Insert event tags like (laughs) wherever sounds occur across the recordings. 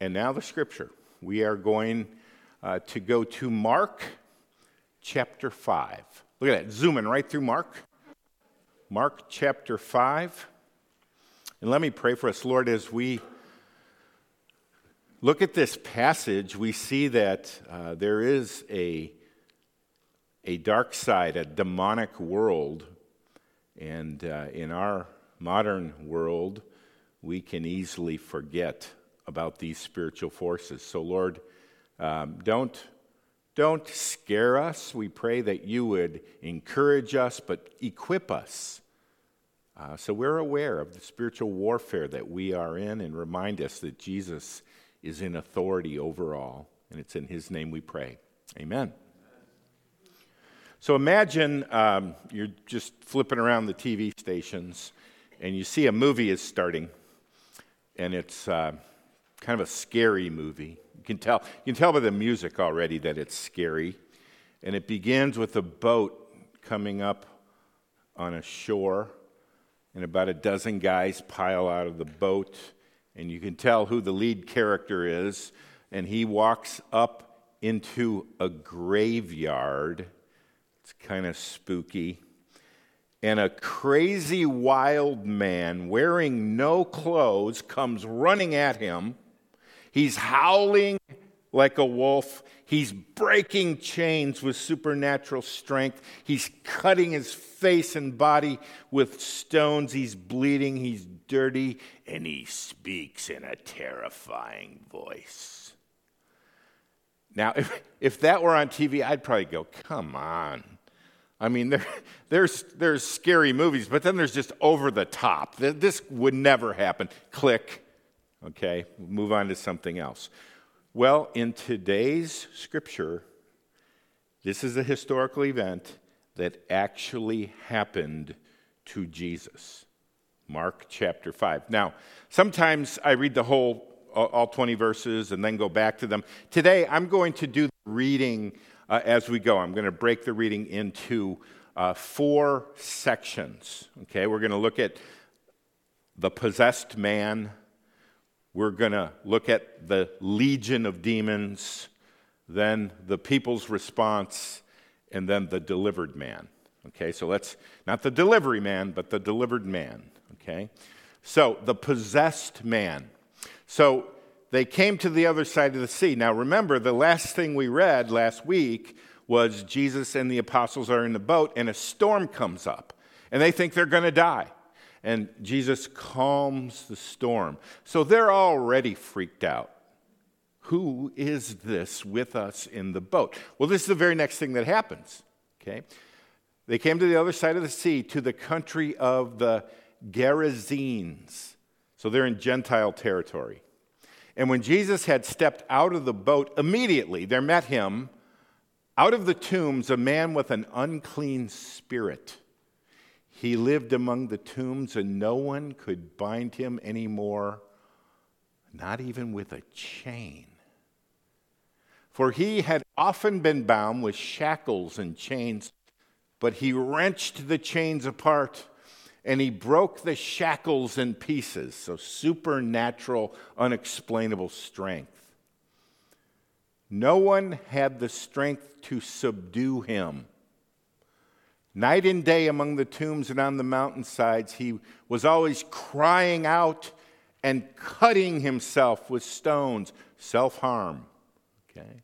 And now the scripture. We are going uh, to go to Mark chapter 5. Look at that, zooming right through Mark. Mark chapter 5. And let me pray for us, Lord, as we look at this passage, we see that uh, there is a, a dark side, a demonic world. And uh, in our modern world, we can easily forget about these spiritual forces. So, Lord, um, don't, don't scare us. We pray that you would encourage us, but equip us. Uh, so we're aware of the spiritual warfare that we are in and remind us that Jesus is in authority over all. And it's in his name we pray. Amen. So imagine um, you're just flipping around the TV stations and you see a movie is starting, and it's uh, kind of a scary movie. You can tell, you can tell by the music already that it's scary. And it begins with a boat coming up on a shore, and about a dozen guys pile out of the boat, and you can tell who the lead character is. And he walks up into a graveyard. It's kind of spooky and a crazy wild man wearing no clothes comes running at him. He's howling like a wolf. He's breaking chains with supernatural strength. He's cutting his face and body with stones. He's bleeding. He's dirty. And he speaks in a terrifying voice. Now, if, if that were on TV, I'd probably go, come on. I mean, there, there's, there's scary movies, but then there's just over the top. This would never happen. Click. Okay, move on to something else. Well, in today's scripture, this is a historical event that actually happened to Jesus. Mark chapter 5. Now, sometimes I read the whole, all 20 verses, and then go back to them. Today, I'm going to do the reading uh, as we go. I'm going to break the reading into uh, four sections. Okay, we're going to look at the possessed man. We're going to look at the legion of demons, then the people's response, and then the delivered man. Okay, so let's, not the delivery man, but the delivered man. Okay, so the possessed man. So they came to the other side of the sea. Now, remember, the last thing we read last week was Jesus and the apostles are in the boat, and a storm comes up, and they think they're going to die. And Jesus calms the storm. So they're already freaked out. Who is this with us in the boat? Well, this is the very next thing that happens. Okay? They came to the other side of the sea, to the country of the Gerasenes. So they're in Gentile territory. And when Jesus had stepped out of the boat, immediately there met him out of the tombs a man with an unclean spirit. He lived among the tombs, and no one could bind him anymore, not even with a chain. For he had often been bound with shackles and chains, but he wrenched the chains apart and he broke the shackles in pieces. So, supernatural, unexplainable strength. No one had the strength to subdue him. Night and day among the tombs and on the mountainsides, he was always crying out and cutting himself with stones, self harm. Okay?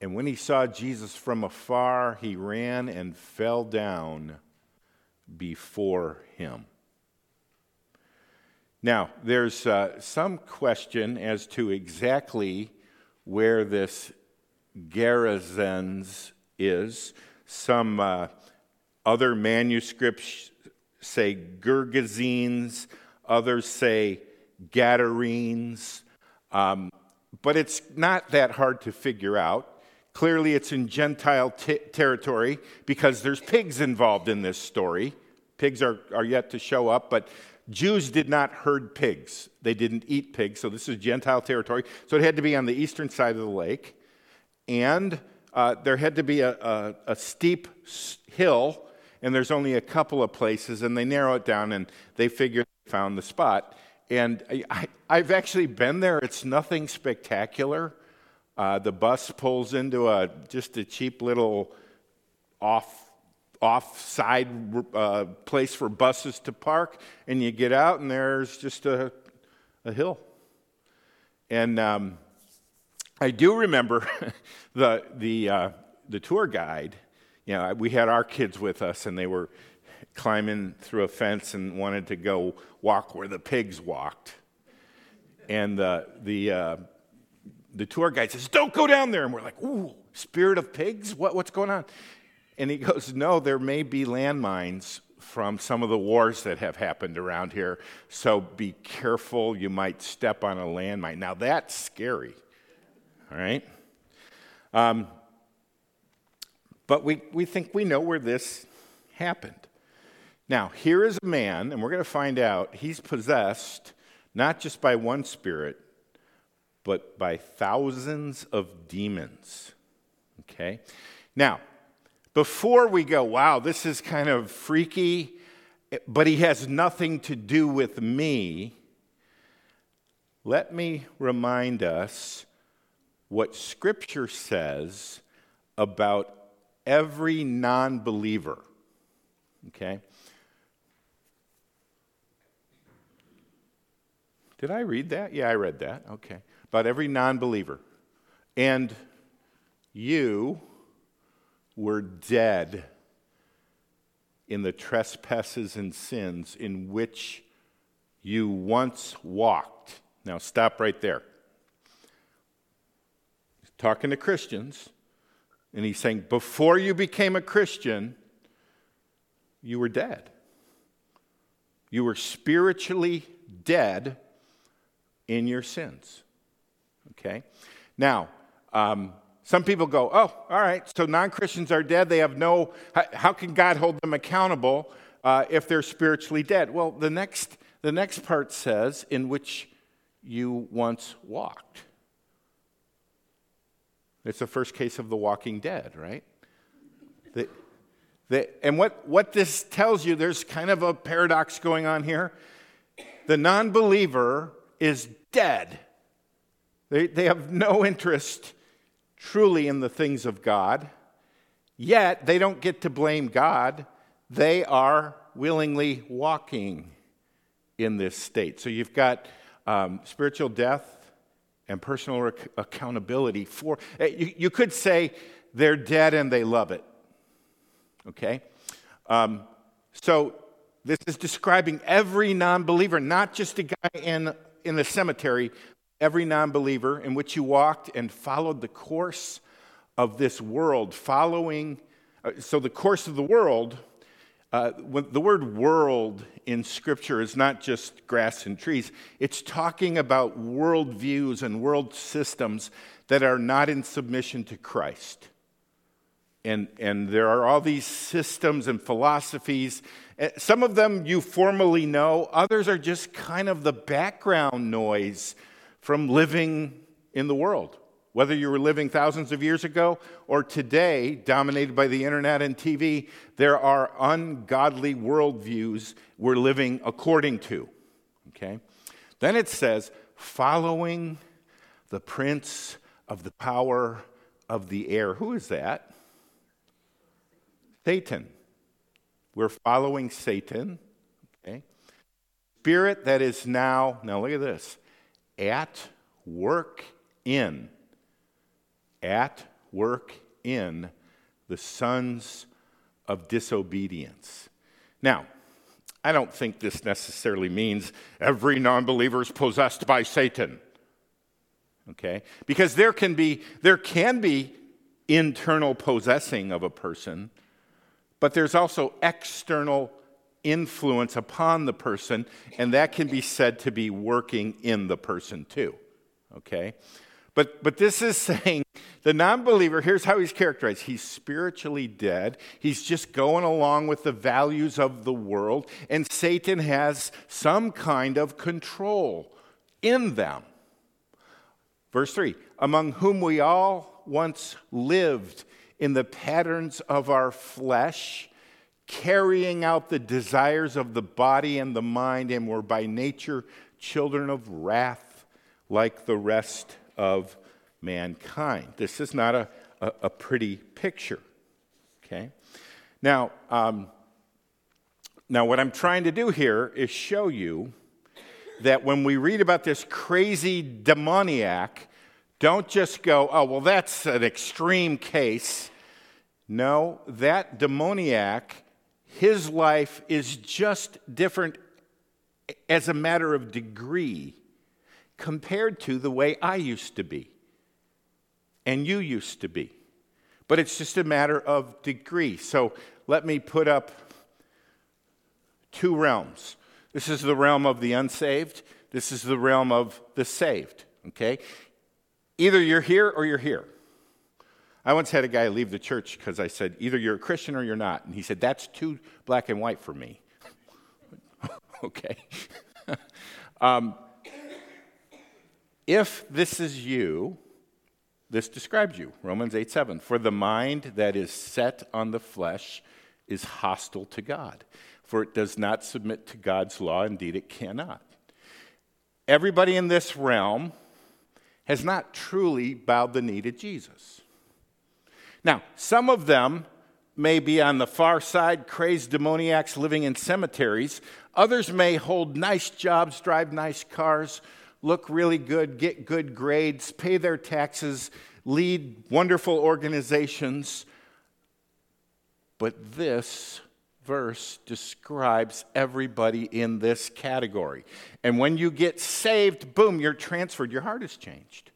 And when he saw Jesus from afar, he ran and fell down before him. Now, there's uh, some question as to exactly where this Gerasenes is. Some uh, other manuscripts say Gergesenes, others say Gadarenes, um, but it's not that hard to figure out. Clearly, it's in Gentile t- territory because there's pigs involved in this story. Pigs are, are yet to show up, but Jews did not herd pigs. They didn't eat pigs, so this is Gentile territory. So it had to be on the eastern side of the lake. And uh, there had to be a, a, a steep hill, and there's only a couple of places, and they narrow it down, and they figure they found the spot. and I, have actually been there. It's nothing spectacular. Uh, the bus pulls into a just a cheap little off off side uh, place for buses to park, and you get out, and there's just a, a hill. And um, I do remember (laughs) the the uh, the tour guide. You know, we had our kids with us, and they were climbing through a fence and wanted to go walk where the pigs walked. And the, the, uh, the tour guide says, Don't go down there. And we're like, Ooh, spirit of pigs? What, what's going on? And he (laughs) goes, No, there may be landmines from some of the wars that have happened around here. So be careful. You might step on a landmine. Now, that's scary. All right? Um, but we, we think we know where this happened. Now, here is a man, and we're going to find out he's possessed not just by one spirit, but by thousands of demons. Okay? Now, before we go, wow, this is kind of freaky, but he has nothing to do with me, let me remind us what Scripture says about every non believer. Okay? Did I read that? Yeah, I read that. Okay. About every non believer. And you were dead in the trespasses and sins in which you once walked. Now, stop right there. Talking to Christians, and he's saying, before you became a Christian, you were dead. You were spiritually dead in your sins. Okay? Now, um, some people go, oh, all right, so non Christians are dead. They have no, how, how can God hold them accountable uh, if they're spiritually dead? Well, the next, the next part says, in which you once walked. It's the first case of the walking dead, right? The, the, and what, what this tells you, there's kind of a paradox going on here. The non believer is dead. They, they have no interest truly in the things of God, yet they don't get to blame God. They are willingly walking in this state. So you've got um, spiritual death and personal rec- accountability for. Eh, you, you, could say they're dead and they love it. Okay? Um, so this is describing every non believer, not just a guy in in the cemetery, every non believer in which you walked and followed the course of this world, following, uh, so the course of the world. Uh, the word world in Scripture is not just grass and trees. It's talking about world views and world systems that are not in submission to Christ. And, and there are all these systems and philosophies Eh, some of them you formally know, others are just kind of the background noise from living in the world. Whether you were living thousands of years ago or today, dominated by the internet and TV, there are ungodly worldviews we're living according to. Okay? Then it says, following the prince of the power of the air. Who is that? Satan. We're following Satan, okay? Spirit that is now, now look at this, at work in, at work in the sons of disobedience. Now, I don't think this necessarily means every non believer is possessed by Satan. Okay? Because there can be, there can be internal possessing of a person but there's also external influence upon the person, and that can be said to be working in the person too. Okay? But, but this is (laughs) saying the non believer, here's how he's characterized he's spiritually dead. He's just going along with the values of the world, and Satan has some kind of control in them. Verse 3 Among whom we all once lived in the patterns of our flesh, carrying out the desires of the body and the mind, and were by nature children of wrath like the rest of mankind. This is not a, a, a pretty picture. Okay? Now, um, now, what I'm trying to do here is show you that when we read about this crazy demoniac, don't just go, oh, well, that's an extreme case. No, that demoniac, his life is just different as a matter of degree compared to the way I used to be and you used to be. But it's just a matter of degree. So let me put up two realms. This is the realm of the unsaved, this is the realm of the saved, okay? Either you're here or you're here. I once had a guy leave the church because I said, either you're a Christian or you're not. And he said, that's too black and white for me. (laughs) okay. (laughs) um, if this is you, this describes you. Romans 8 7. For the mind that is set on the flesh is hostile to God, for it does not submit to God's law. Indeed, it cannot. Everybody in this realm has not truly bowed the knee to Jesus. Now, some of them may be on the far side, crazed demoniacs living in cemeteries. Others may hold nice jobs, drive nice cars, look really good, get good grades, pay their taxes, lead wonderful organizations. But this verse describes everybody in this category. And when you get saved, boom, you're transferred, your heart is changed.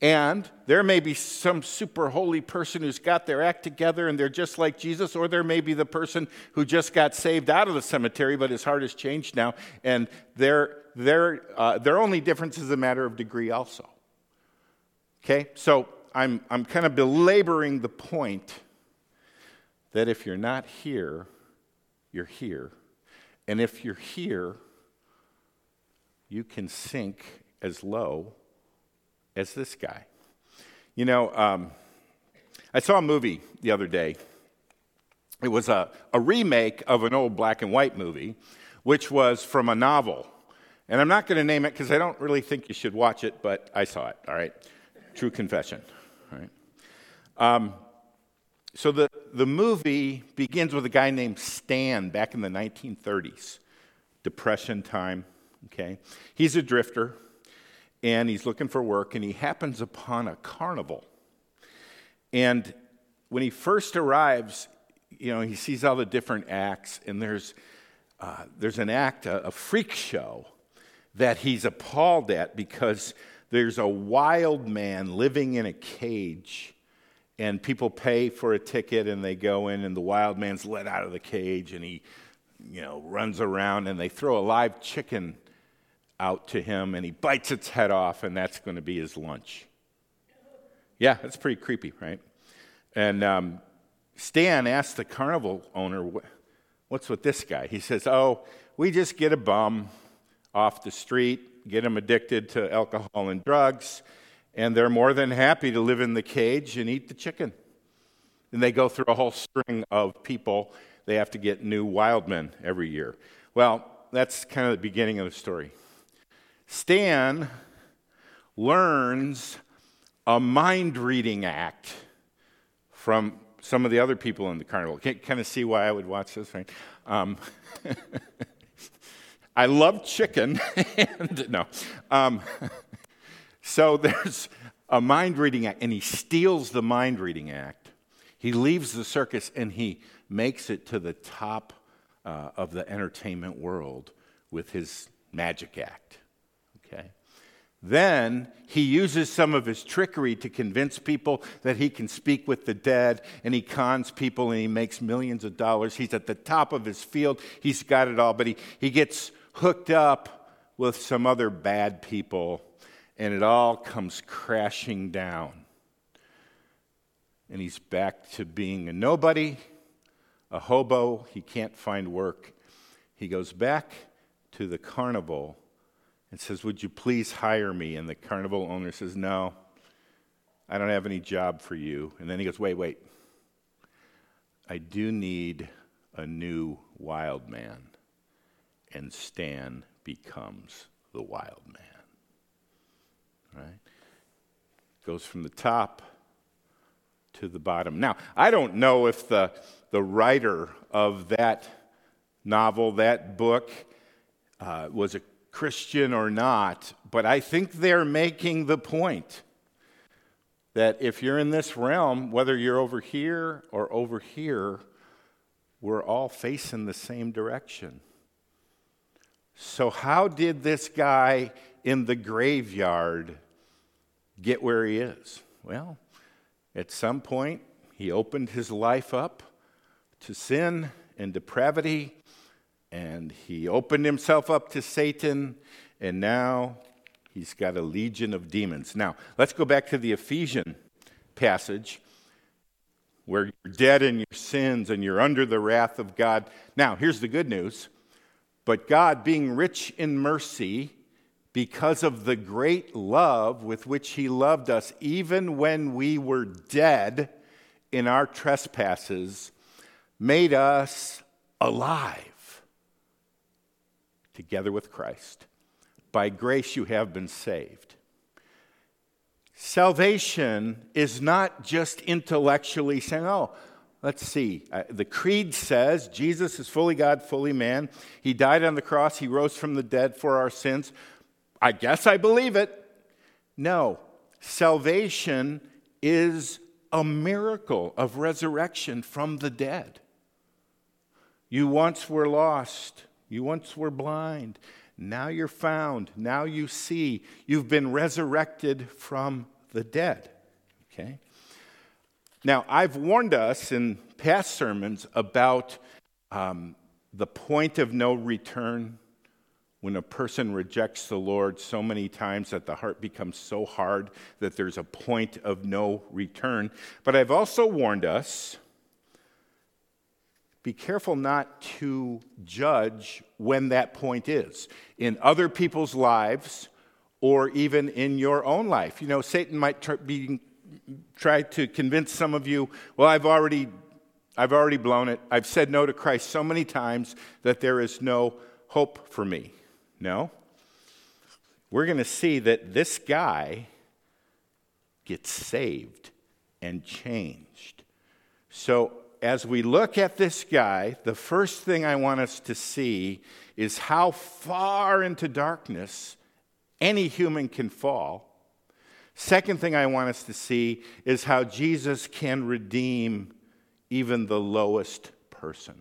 And there may be some super holy person who's got their act together and they're just like Jesus, or there may be the person who just got saved out of the cemetery, but his heart has changed now, and their, their, uh, their only difference is a matter of degree, also. Okay? So I'm, I'm kind of belaboring the point that if you're not here, you're here. And if you're here, you can sink as low as this guy. You know, um, I saw a movie the other day. It was a, a remake of an old black and white movie, which was from a novel. And I'm not going to name it because I don't really think you should watch it, but I saw it, all right? True confession, all right? Um, so the, the movie begins with a guy named Stan back in the 1930s, Depression time, okay? He's a drifter and he's looking for work and he happens upon a carnival. And when he first arrives, you know, he sees all the different acts and there's, uh, there's an act, a, a freak show, that he's appalled at because there's a wild man living in a cage and people pay for a ticket and they go in and the wild man's let out of the cage and he you know runs around and they throw a live chicken out to him and he bites its head off and that's going to be his lunch. Yeah that's pretty creepy right? And um, stan asks the carnival owner what's with this guy? He says oh we just get a bum off the street get them addicted to alcohol and drugs and they're more than happy to live in the cage and eat the chicken. And they go through a whole string of people. They have to get new wild men every year. Well, that's kind of the beginning of the story. Stan learns a mind reading act from some of the other people in the carnival. Can kind of see why I would watch this, right? Um, (laughs) I love chicken, (laughs) and no. Um, (laughs) so there's a mind reading act, and he steals the mind reading act. He leaves the circus and he makes it to the top uh, of the entertainment world with his magic act. Okay? Then he uses some of his trickery to convince people that he can speak with the dead, and he cons people and he makes millions of dollars. He's at the top of his field, he's got it all, but he, he gets hooked up with some other bad people and it all comes crashing down. And he's back to being a nobody, a hobo. He can't find work. He goes back to the carnival and says, Would you please hire me? And the carnival owner says, No, I don't have any job for you. And then he goes, Wait, wait. I do need a new wild man. And Stan becomes the wild man. Right? Goes from the top to the bottom. Now, I don't know if the, the writer of that novel, that book, uh, was a Christian or not, but I think they're making the point that if you're in this realm, whether you're over here or over here, we're all facing the same direction. So, how did this guy in the graveyard get where he is? Well, at some point, he opened his life up to sin and depravity, and he opened himself up to Satan, and now he's got a legion of demons. Now, let's go back to the Ephesian passage where you're dead in your sins and you're under the wrath of God. Now, here's the good news. But God, being rich in mercy, because of the great love with which He loved us, even when we were dead in our trespasses, made us alive together with Christ. By grace you have been saved. Salvation is not just intellectually saying, oh, Let's see. Uh, the Creed says Jesus is fully God, fully man. He died on the cross, he rose from the dead for our sins. I guess I believe it. No, salvation is a miracle of resurrection from the dead. You once were lost, you once were blind. Now you're found, now you see. You've been resurrected from the dead. Okay? Now, I've warned us in past sermons about um, the point of no return when a person rejects the Lord so many times that the heart becomes so hard that there's a point of no return. But I've also warned us be careful not to judge when that point is in other people's lives or even in your own life. You know, Satan might be try to convince some of you, well, I've already, I've already blown it. I've said no to Christ so many times that there is no hope for me. No. We're going to see that this guy gets saved and changed. So, as we look at this guy, the first thing I want us to see is how far into darkness any human can fall Second thing I want us to see is how Jesus can redeem even the lowest person.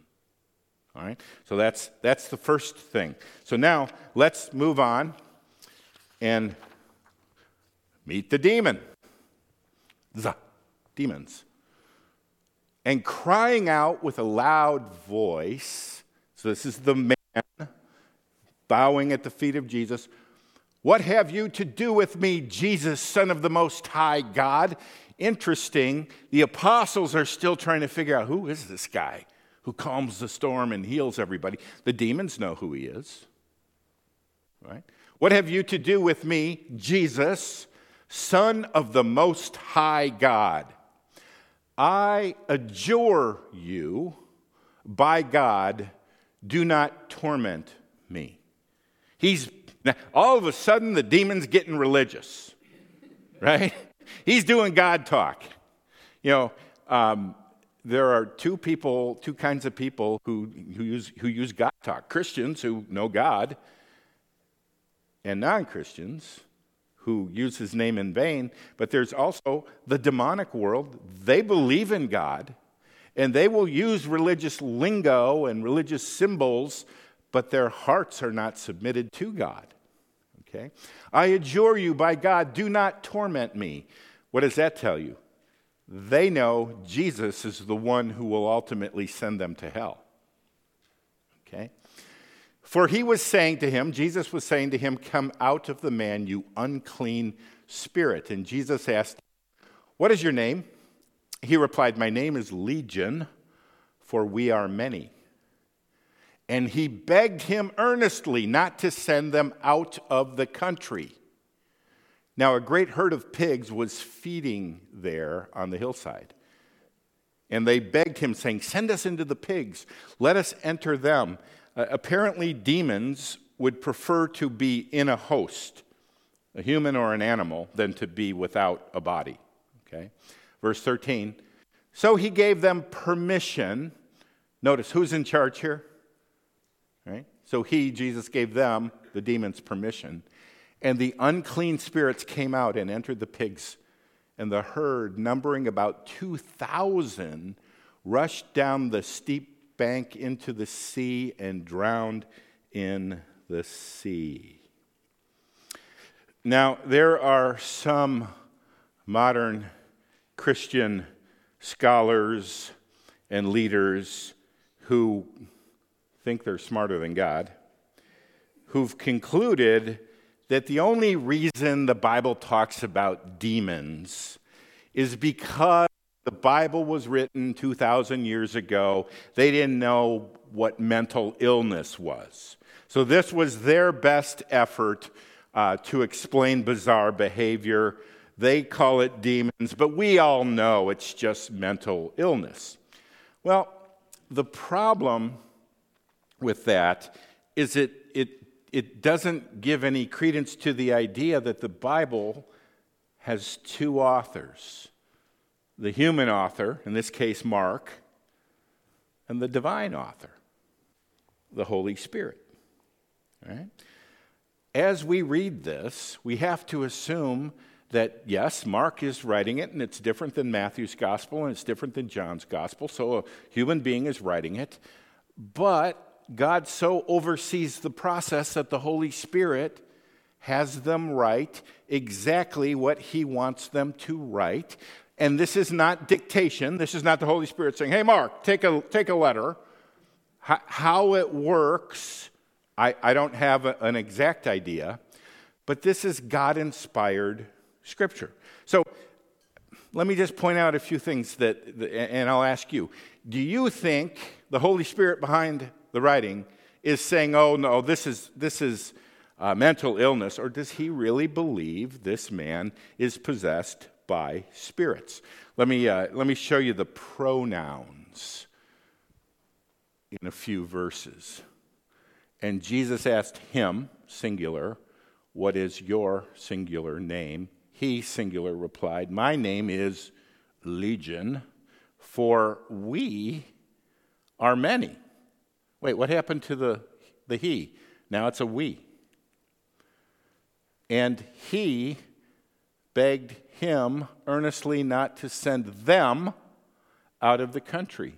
All right? So that's, that's the first thing. So now let's move on and meet the demon. The demons. And crying out with a loud voice. So this is the man bowing at the feet of Jesus. What have you to do with me, Jesus, Son of the Most High God? Interesting, the apostles are still trying to figure out who is this guy who calms the storm and heals everybody. The demons know who he is. Right? What have you to do with me, Jesus, Son of the Most High God? I adjure you by God, do not torment me. He's now, all of a sudden, the demon's getting religious, right? (laughs) He's doing God talk. You know, um, there are two people, two kinds of people who, who, use, who use God talk Christians who know God, and non Christians who use his name in vain. But there's also the demonic world. They believe in God, and they will use religious lingo and religious symbols, but their hearts are not submitted to God. Okay? I adjure you by God, do not torment me. What does that tell you? They know Jesus is the one who will ultimately send them to hell. Okay? For he was saying to him, Jesus was saying to him, Come out of the man, you unclean spirit. And Jesus asked, What is your name? He replied, My name is Legion, for we are many. And he begged him earnestly not to send them out of the country. Now, a great herd of pigs was feeding there on the hillside. And they begged him, saying, Send us into the pigs, let us enter them. Uh, apparently, demons would prefer to be in a host, a human or an animal, than to be without a body. Okay? Verse 13. So he gave them permission. Notice who's in charge here? Right? So he, Jesus, gave them, the demons, permission. And the unclean spirits came out and entered the pigs. And the herd, numbering about 2,000, rushed down the steep bank into the sea and drowned in the sea. Now, there are some modern Christian scholars and leaders who think they're smarter than God, who've concluded that the only reason the Bible talks about demons is because the Bible was written 2,000 years ago. They didn't know what mental illness was. So, this was their best effort uh, to explain bizarre behavior. They call it demons, but we all know it's just mental illness. Well, the problem with that is it, it, it doesn't give any credence to the idea that the Bible has two authors the human author, in this case, Mark, and the divine author, the Holy Spirit. Right? As we read this, we have to assume that yes, Mark is writing it, and it's different than Matthew's gospel, and it's different than John's gospel, so a human being is writing it. But God so oversees the process that the Holy Spirit has them write exactly what He wants them to write. And this is not dictation. This is not the Holy Spirit saying, hey, Mark, take a, take a letter. How it works I, I don't have a, an exact idea, but this is God inspired scripture. So let me just point out a few things that, and I'll ask you do you think the Holy Spirit behind the writing is saying, oh, no, this is, this is uh, mental illness, or does he really believe this man is possessed by spirits? Let me, uh, let me show you the pronouns in a few verses. And Jesus asked him, singular, What is your singular name? He, singular, replied, My name is Legion, for we are many. Wait, what happened to the, the he? Now it's a we. And he begged him earnestly not to send them out of the country.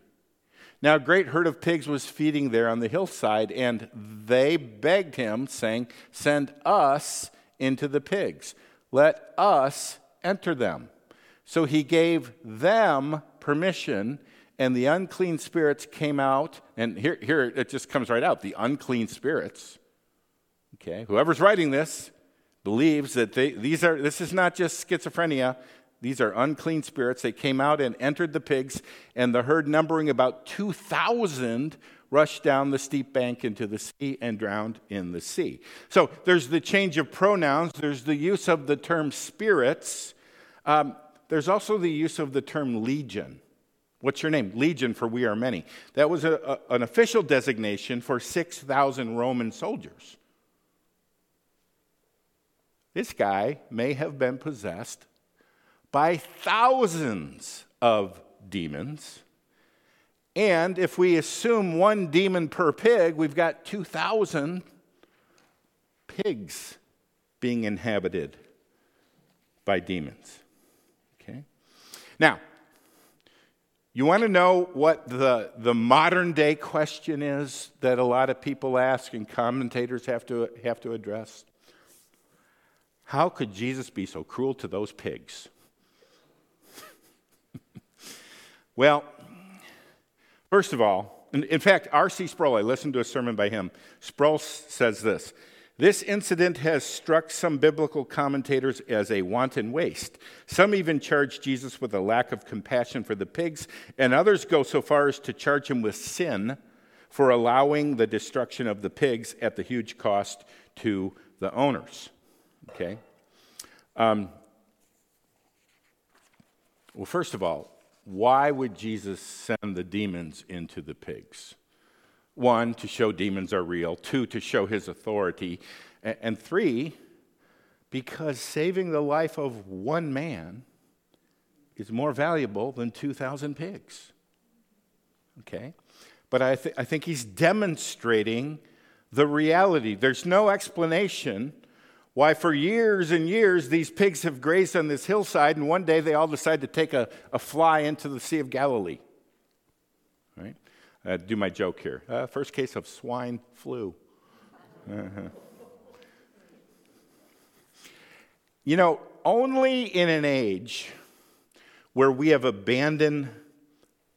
Now, a great herd of pigs was feeding there on the hillside, and they begged him, saying, Send us into the pigs. Let us enter them. So he gave them permission, and the unclean spirits came out. And here, here it just comes right out the unclean spirits. Okay, whoever's writing this believes that they, these are, this is not just schizophrenia. These are unclean spirits. They came out and entered the pigs, and the herd, numbering about 2,000, rushed down the steep bank into the sea and drowned in the sea. So there's the change of pronouns, there's the use of the term spirits, um, there's also the use of the term legion. What's your name? Legion, for we are many. That was a, a, an official designation for 6,000 Roman soldiers. This guy may have been possessed by thousands of demons. And if we assume one demon per pig, we've got 2,000 pigs being inhabited by demons. Okay? Now, you want to know what the, the modern day question is that a lot of people ask and commentators have to, have to address? How could Jesus be so cruel to those pigs? (laughs) Well, first of all, in, in fact, R.C. Sproul, I listened to a sermon by him. Sproul says this This incident has struck some biblical commentators as a wanton waste. Some even charge Jesus with a lack of compassion for the pigs, and others go so far as to charge him with sin for allowing the destruction of the pigs at the huge cost to the owners. Okay? Um, well, first of all, why would Jesus send the demons into the pigs? One, to show demons are real. Two, to show his authority. And three, because saving the life of one man is more valuable than 2,000 pigs. Okay? But I, th- I think he's demonstrating the reality. There's no explanation why, for years and years, these pigs have grazed on this hillside, and one day they all decide to take a, a fly into the Sea of Galilee. Uh, do my joke here. Uh, first case of swine flu. Uh-huh. You know, only in an age where we have abandoned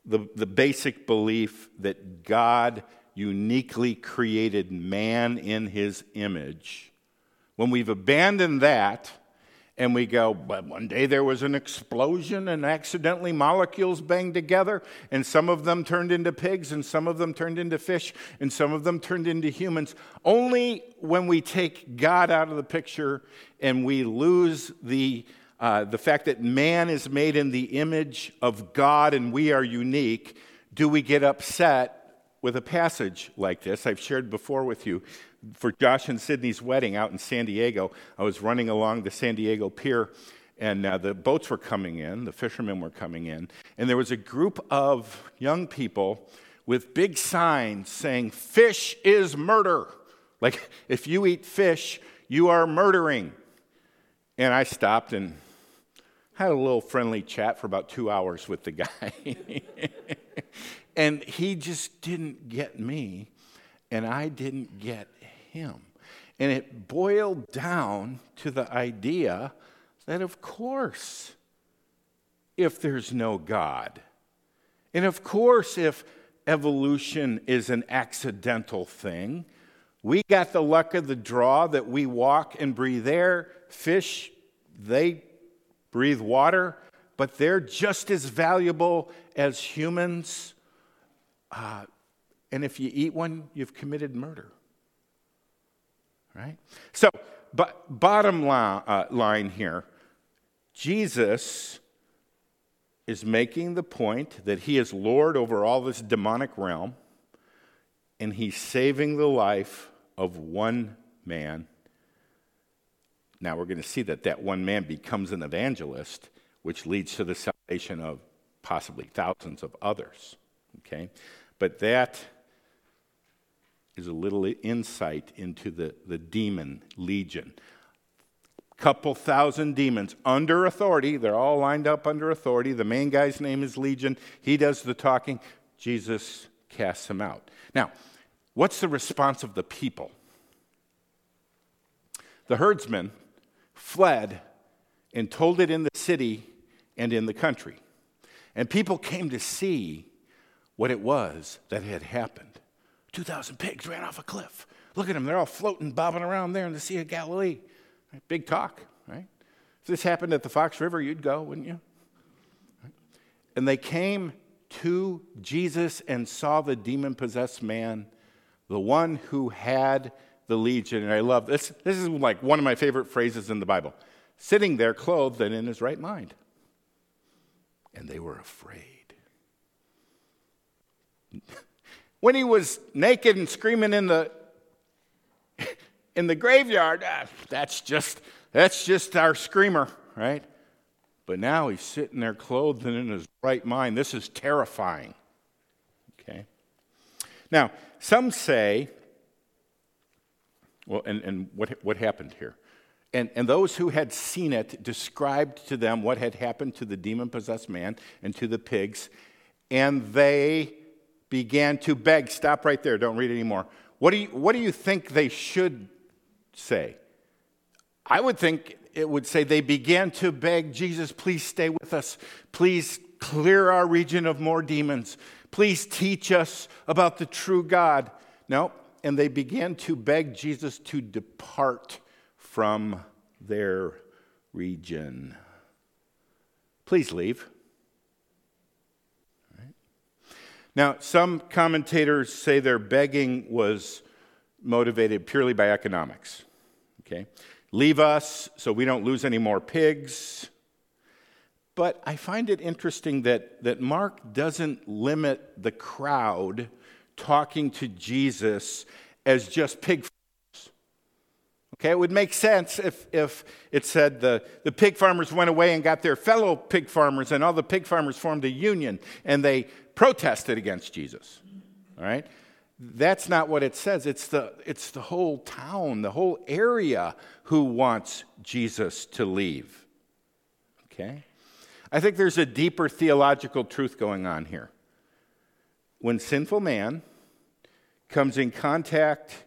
the, the basic belief that God uniquely created man in his image when we've abandoned that and we go, but one day there was an explosion and accidentally molecules banged together, and some of them turned into pigs, and some of them turned into fish, and some of them turned into humans. Only when we take God out of the picture and we lose the, uh, the fact that man is made in the image of God and we are unique do we get upset with a passage like this. I've shared before with you for Josh and Sydney's wedding out in San Diego, I was running along the San Diego pier, and uh, the boats were coming in, the fishermen were coming in, and there was a group of young people with big signs saying, Fish is murder. Like, (laughs) if you eat fish, you are murdering. And I stopped and had a little friendly chat for about two hours with the guy. (laughs) and he just didn't get me, and I didn't get him. And it boiled down to the idea that, of course, if there's no God, and of course, if evolution is an accidental thing, we got the luck of the draw that we walk and breathe air. Fish, they breathe water, but they're just as valuable as humans. Uh, and if you eat one, you've committed murder right? So, but bottom line, uh, line here Jesus is making the point that he is Lord over all this demonic realm, and he's saving the life of one man. Now we're going to see that that one man becomes an evangelist, which leads to the salvation of possibly thousands of others. Okay? But that is a little insight into the, the demon legion. Couple thousand demons under authority. They're all lined up under authority. The main guy's name is Legion. He does the talking. Jesus casts them out. Now, what's the response of the people? The herdsmen fled and told it in the city and in the country. And people came to see what it was that had happened. 2,000 pigs ran off a cliff. Look at them. They're all floating, bobbing around there in the Sea of Galilee. Right? Big talk, right? If this happened at the Fox River, you'd go, wouldn't you? Right? And they came to Jesus and saw the demon possessed man, the one who had the legion. And I love this. This is like one of my favorite phrases in the Bible sitting there clothed and in his right mind. And they were afraid. When he was naked and screaming in the in the graveyard, ah, that's just that's just our screamer, right? But now he's sitting there clothed and in his right mind. This is terrifying. Okay. Now, some say, well, and, and what, what happened here? And, and those who had seen it described to them what had happened to the demon possessed man and to the pigs, and they began to beg. Stop right there, don't read anymore. What do you, what do you think they should say? I would think it would say they began to beg, Jesus, please stay with us. Please clear our region of more demons. Please teach us about the true God. No, and they began to beg Jesus to depart from their region. Please leave. Now, some commentators say their begging was motivated purely by economics. Okay? Leave us so we don't lose any more pigs. But I find it interesting that, that Mark doesn't limit the crowd talking to Jesus as just pig farmers. Okay, it would make sense if, if it said the, the pig farmers went away and got their fellow pig farmers, and all the pig farmers formed a union and they protested against Jesus. All right? That's not what it says. It's the, it's the whole town, the whole area who wants Jesus to leave. Okay? I think there's a deeper theological truth going on here. When sinful man comes in contact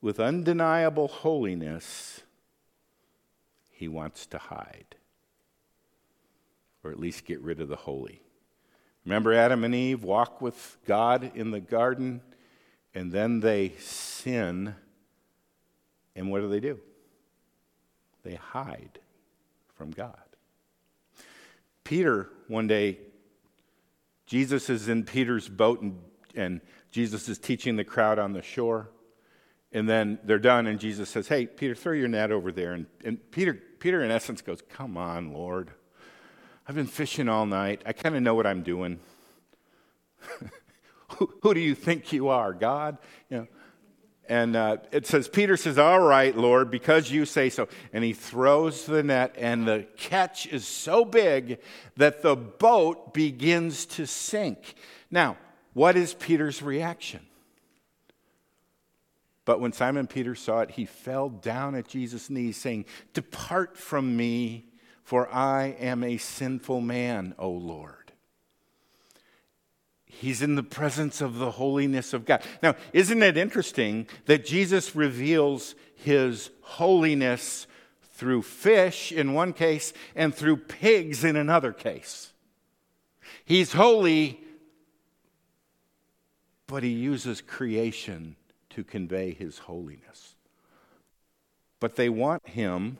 with undeniable holiness, he wants to hide, or at least get rid of the holy. Remember Adam and Eve walk with God in the garden, and then they sin. And what do they do? They hide from God. Peter, one day, Jesus is in Peter's boat, and, and Jesus is teaching the crowd on the shore. And then they're done, and Jesus says, Hey, Peter, throw your net over there. And, and Peter, Peter, in essence, goes, Come on, Lord. I've been fishing all night. I kind of know what I'm doing. (laughs) who, who, do you think you are, God? You know, and uh, it says, Peter says, All right, Lord, because you say so. And he throws the net, and the catch is so big that the boat begins to sink. Now, what is Peter's reaction? But when Simon Peter saw it, he fell down at Jesus' knees, saying, Depart from me, for I am a sinful man, O Lord. He's in the presence of the holiness of God. Now, isn't it interesting that Jesus reveals his holiness through fish in one case and through pigs in another case? He's holy, but he uses creation to convey his holiness. But they want him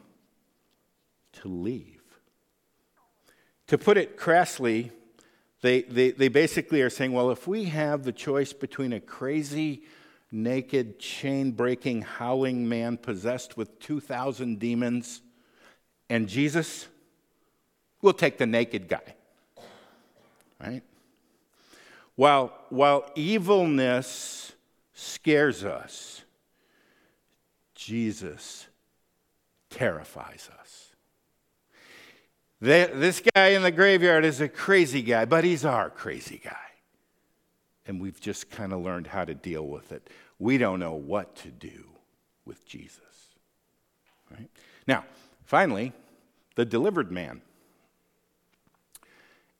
to leave. To put it crassly, they, they, they basically are saying, well, if we have the choice between a crazy, naked, chain breaking, howling man possessed with 2,000 demons and Jesus, we'll take the naked guy. Right? While, while evilness scares us, Jesus terrifies us. This guy in the graveyard is a crazy guy, but he's our crazy guy. And we've just kind of learned how to deal with it. We don't know what to do with Jesus. Right? Now, finally, the delivered man.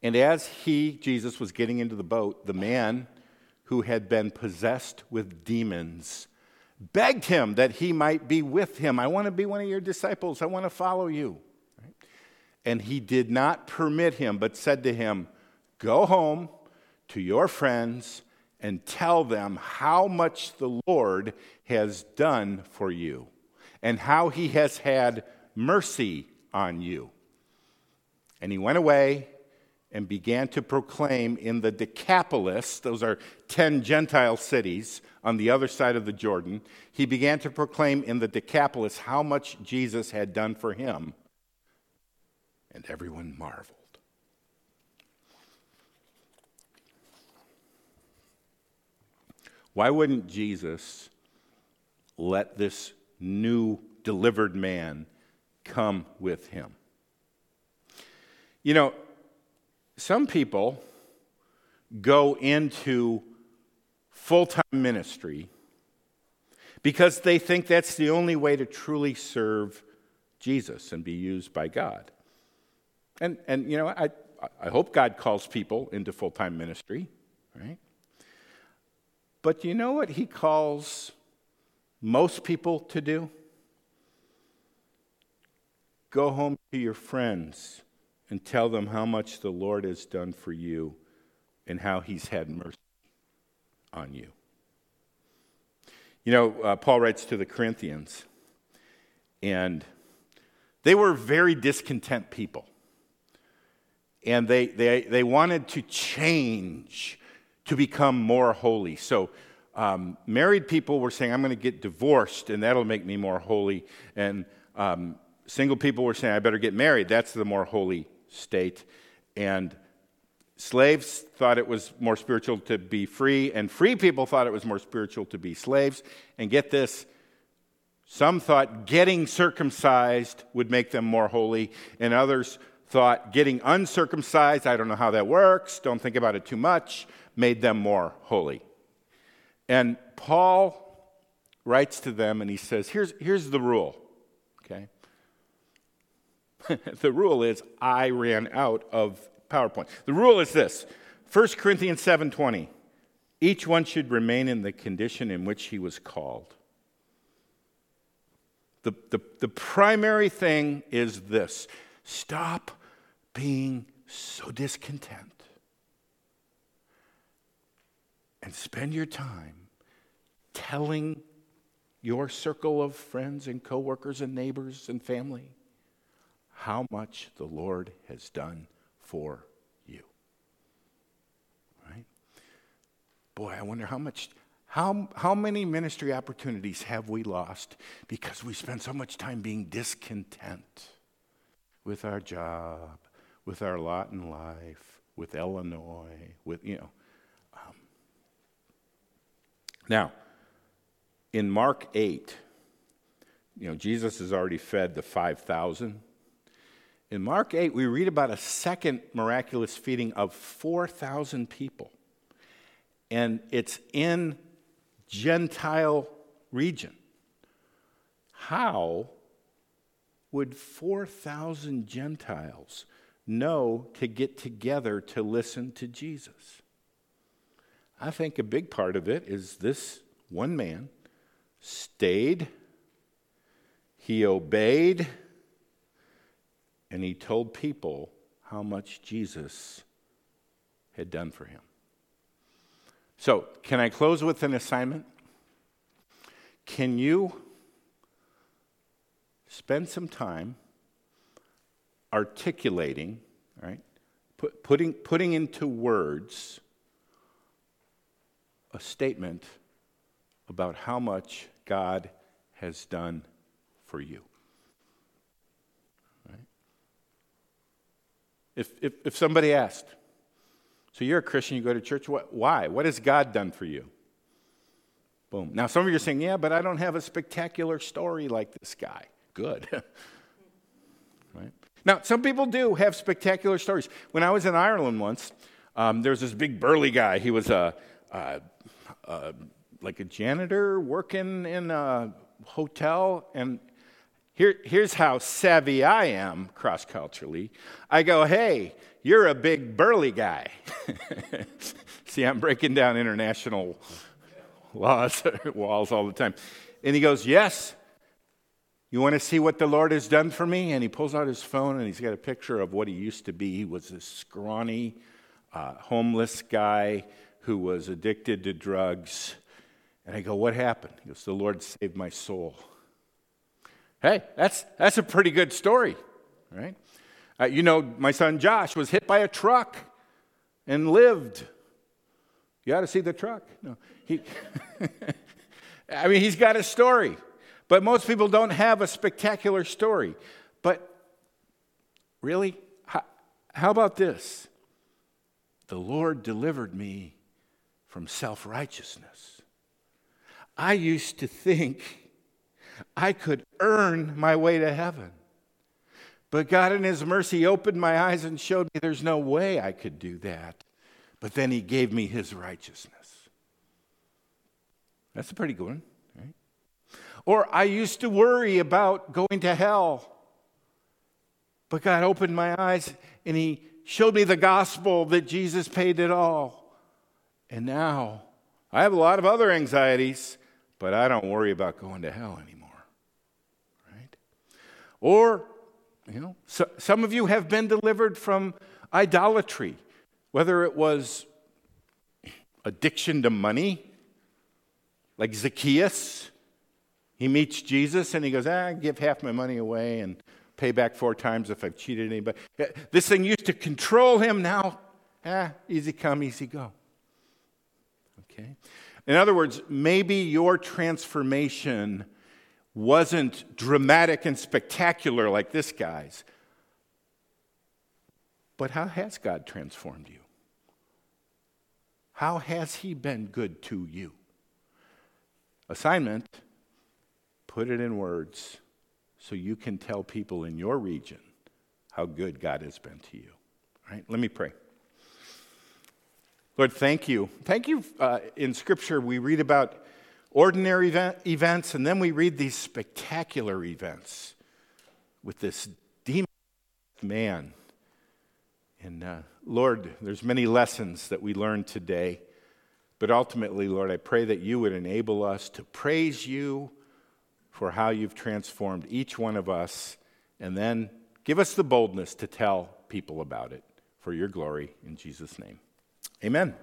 And as he, Jesus, was getting into the boat, the man who had been possessed with demons begged him that he might be with him. I want to be one of your disciples. I want to follow you. And he did not permit him, but said to him, Go home to your friends and tell them how much the Lord has done for you and how he has had mercy on you. And he went away and began to proclaim in the Decapolis, those are 10 Gentile cities on the other side of the Jordan, he began to proclaim in the Decapolis how much Jesus had done for him and everyone marveled. Why wouldn't Jesus let this new delivered man come with him? You know, some people go into full time ministry because they think that's the only way to truly serve Jesus and be used by God. And, and you know, I, I hope God calls people into full time ministry, right? But you know what He calls most people to do? Go home to your friends and tell them how much the Lord has done for you and how He's had mercy on you. You know, uh, Paul writes to the Corinthians, and they were very discontent people and they, they, they wanted to change to become more holy. So, um, married people were saying, I'm going to get divorced, and that'll make me more holy. And um, single people were saying, I better get married. That's the more holy state. And slaves thought it was more spiritual to be free, and free people thought it was more spiritual to be slaves. And get this some thought getting circumcised would make them more holy, and others thought getting uncircumcised, I don't know how that works, don't think about it too much, made them more holy. And Paul writes to them and he says, Here's, here's the rule, okay? (laughs) the rule is I ran out of PowerPoint. The rule is this 1 Corinthians 7:20. Each one should remain in the condition in which he was called. The, the, the primary thing is this stop being so discontent and spend your time telling your circle of friends and coworkers and neighbors and family how much the Lord has done for you. Right? Boy, I wonder how much how, how many ministry opportunities have we lost because we spend so much time being discontent with our job, with our lot in life, with Illinois, with, you know. Um. Now, in Mark 8, you know, Jesus has already fed the 5,000. In Mark 8, we read about a second miraculous feeding of 4,000 people. And it's in Gentile region. How would 4,000 Gentiles know to get together to listen to Jesus? I think a big part of it is this one man stayed, he obeyed, and he told people how much Jesus had done for him. So, can I close with an assignment? Can you spend some time articulating, right? Put, putting, putting into words a statement about how much God has done for you. Right? If, if, if somebody asked, so you're a Christian, you go to church. What, why? What has God done for you? Boom. Now, some of you are saying, yeah, but I don't have a spectacular story like this guy. (laughs) Good. Now, some people do have spectacular stories. When I was in Ireland once, um, there was this big burly guy. He was a, a, a, like a janitor working in a hotel, and here, here's how savvy I am cross culturally. I go, hey, you're a big burly guy. (laughs) See, I'm breaking down international laws, (laughs) walls all the time. And he goes, Yes. You want to see what the Lord has done for me? And he pulls out his phone and he's got a picture of what he used to be. He was this scrawny, uh, homeless guy who was addicted to drugs. And I go, What happened? He goes, The Lord saved my soul. Hey, that's, that's a pretty good story, right? Uh, you know, my son Josh was hit by a truck and lived. You ought to see the truck. No, he, (laughs) I mean, he's got a story, but most people don't have a spectacular story. But really, how, how about this? The Lord delivered me from self righteousness. I used to think I could earn my way to heaven. But God, in His mercy, opened my eyes and showed me there's no way I could do that. But then He gave me His righteousness. That's a pretty good one? Or I used to worry about going to hell. But God opened my eyes and He showed me the gospel that Jesus paid it all. And now I have a lot of other anxieties, but I don't worry about going to hell anymore. Right? Or you know, so, some of you have been delivered from idolatry, whether it was addiction to money, like Zacchaeus. He meets Jesus and he goes, ah, give half my money away and pay back four times if I've cheated anybody. This thing used to control him. Now, ah, easy come, easy go. Okay? In other words, maybe your transformation wasn't dramatic and spectacular like this guy's. But how has God transformed you? How has He been good to you? Assignment put it in words so you can tell people in your region how good God has been to you. All right, let me pray. Lord, thank you. Thank you. Uh, in Scripture, we read about ordinary event, events, and then we read these spectacular events with this demon man. And uh, Lord, there's many lessons that we learned today. But ultimately, Lord, I pray that you would enable us to praise you for how you've transformed each one of us, and then give us the boldness to tell people about it for your glory in Jesus' name. Amen.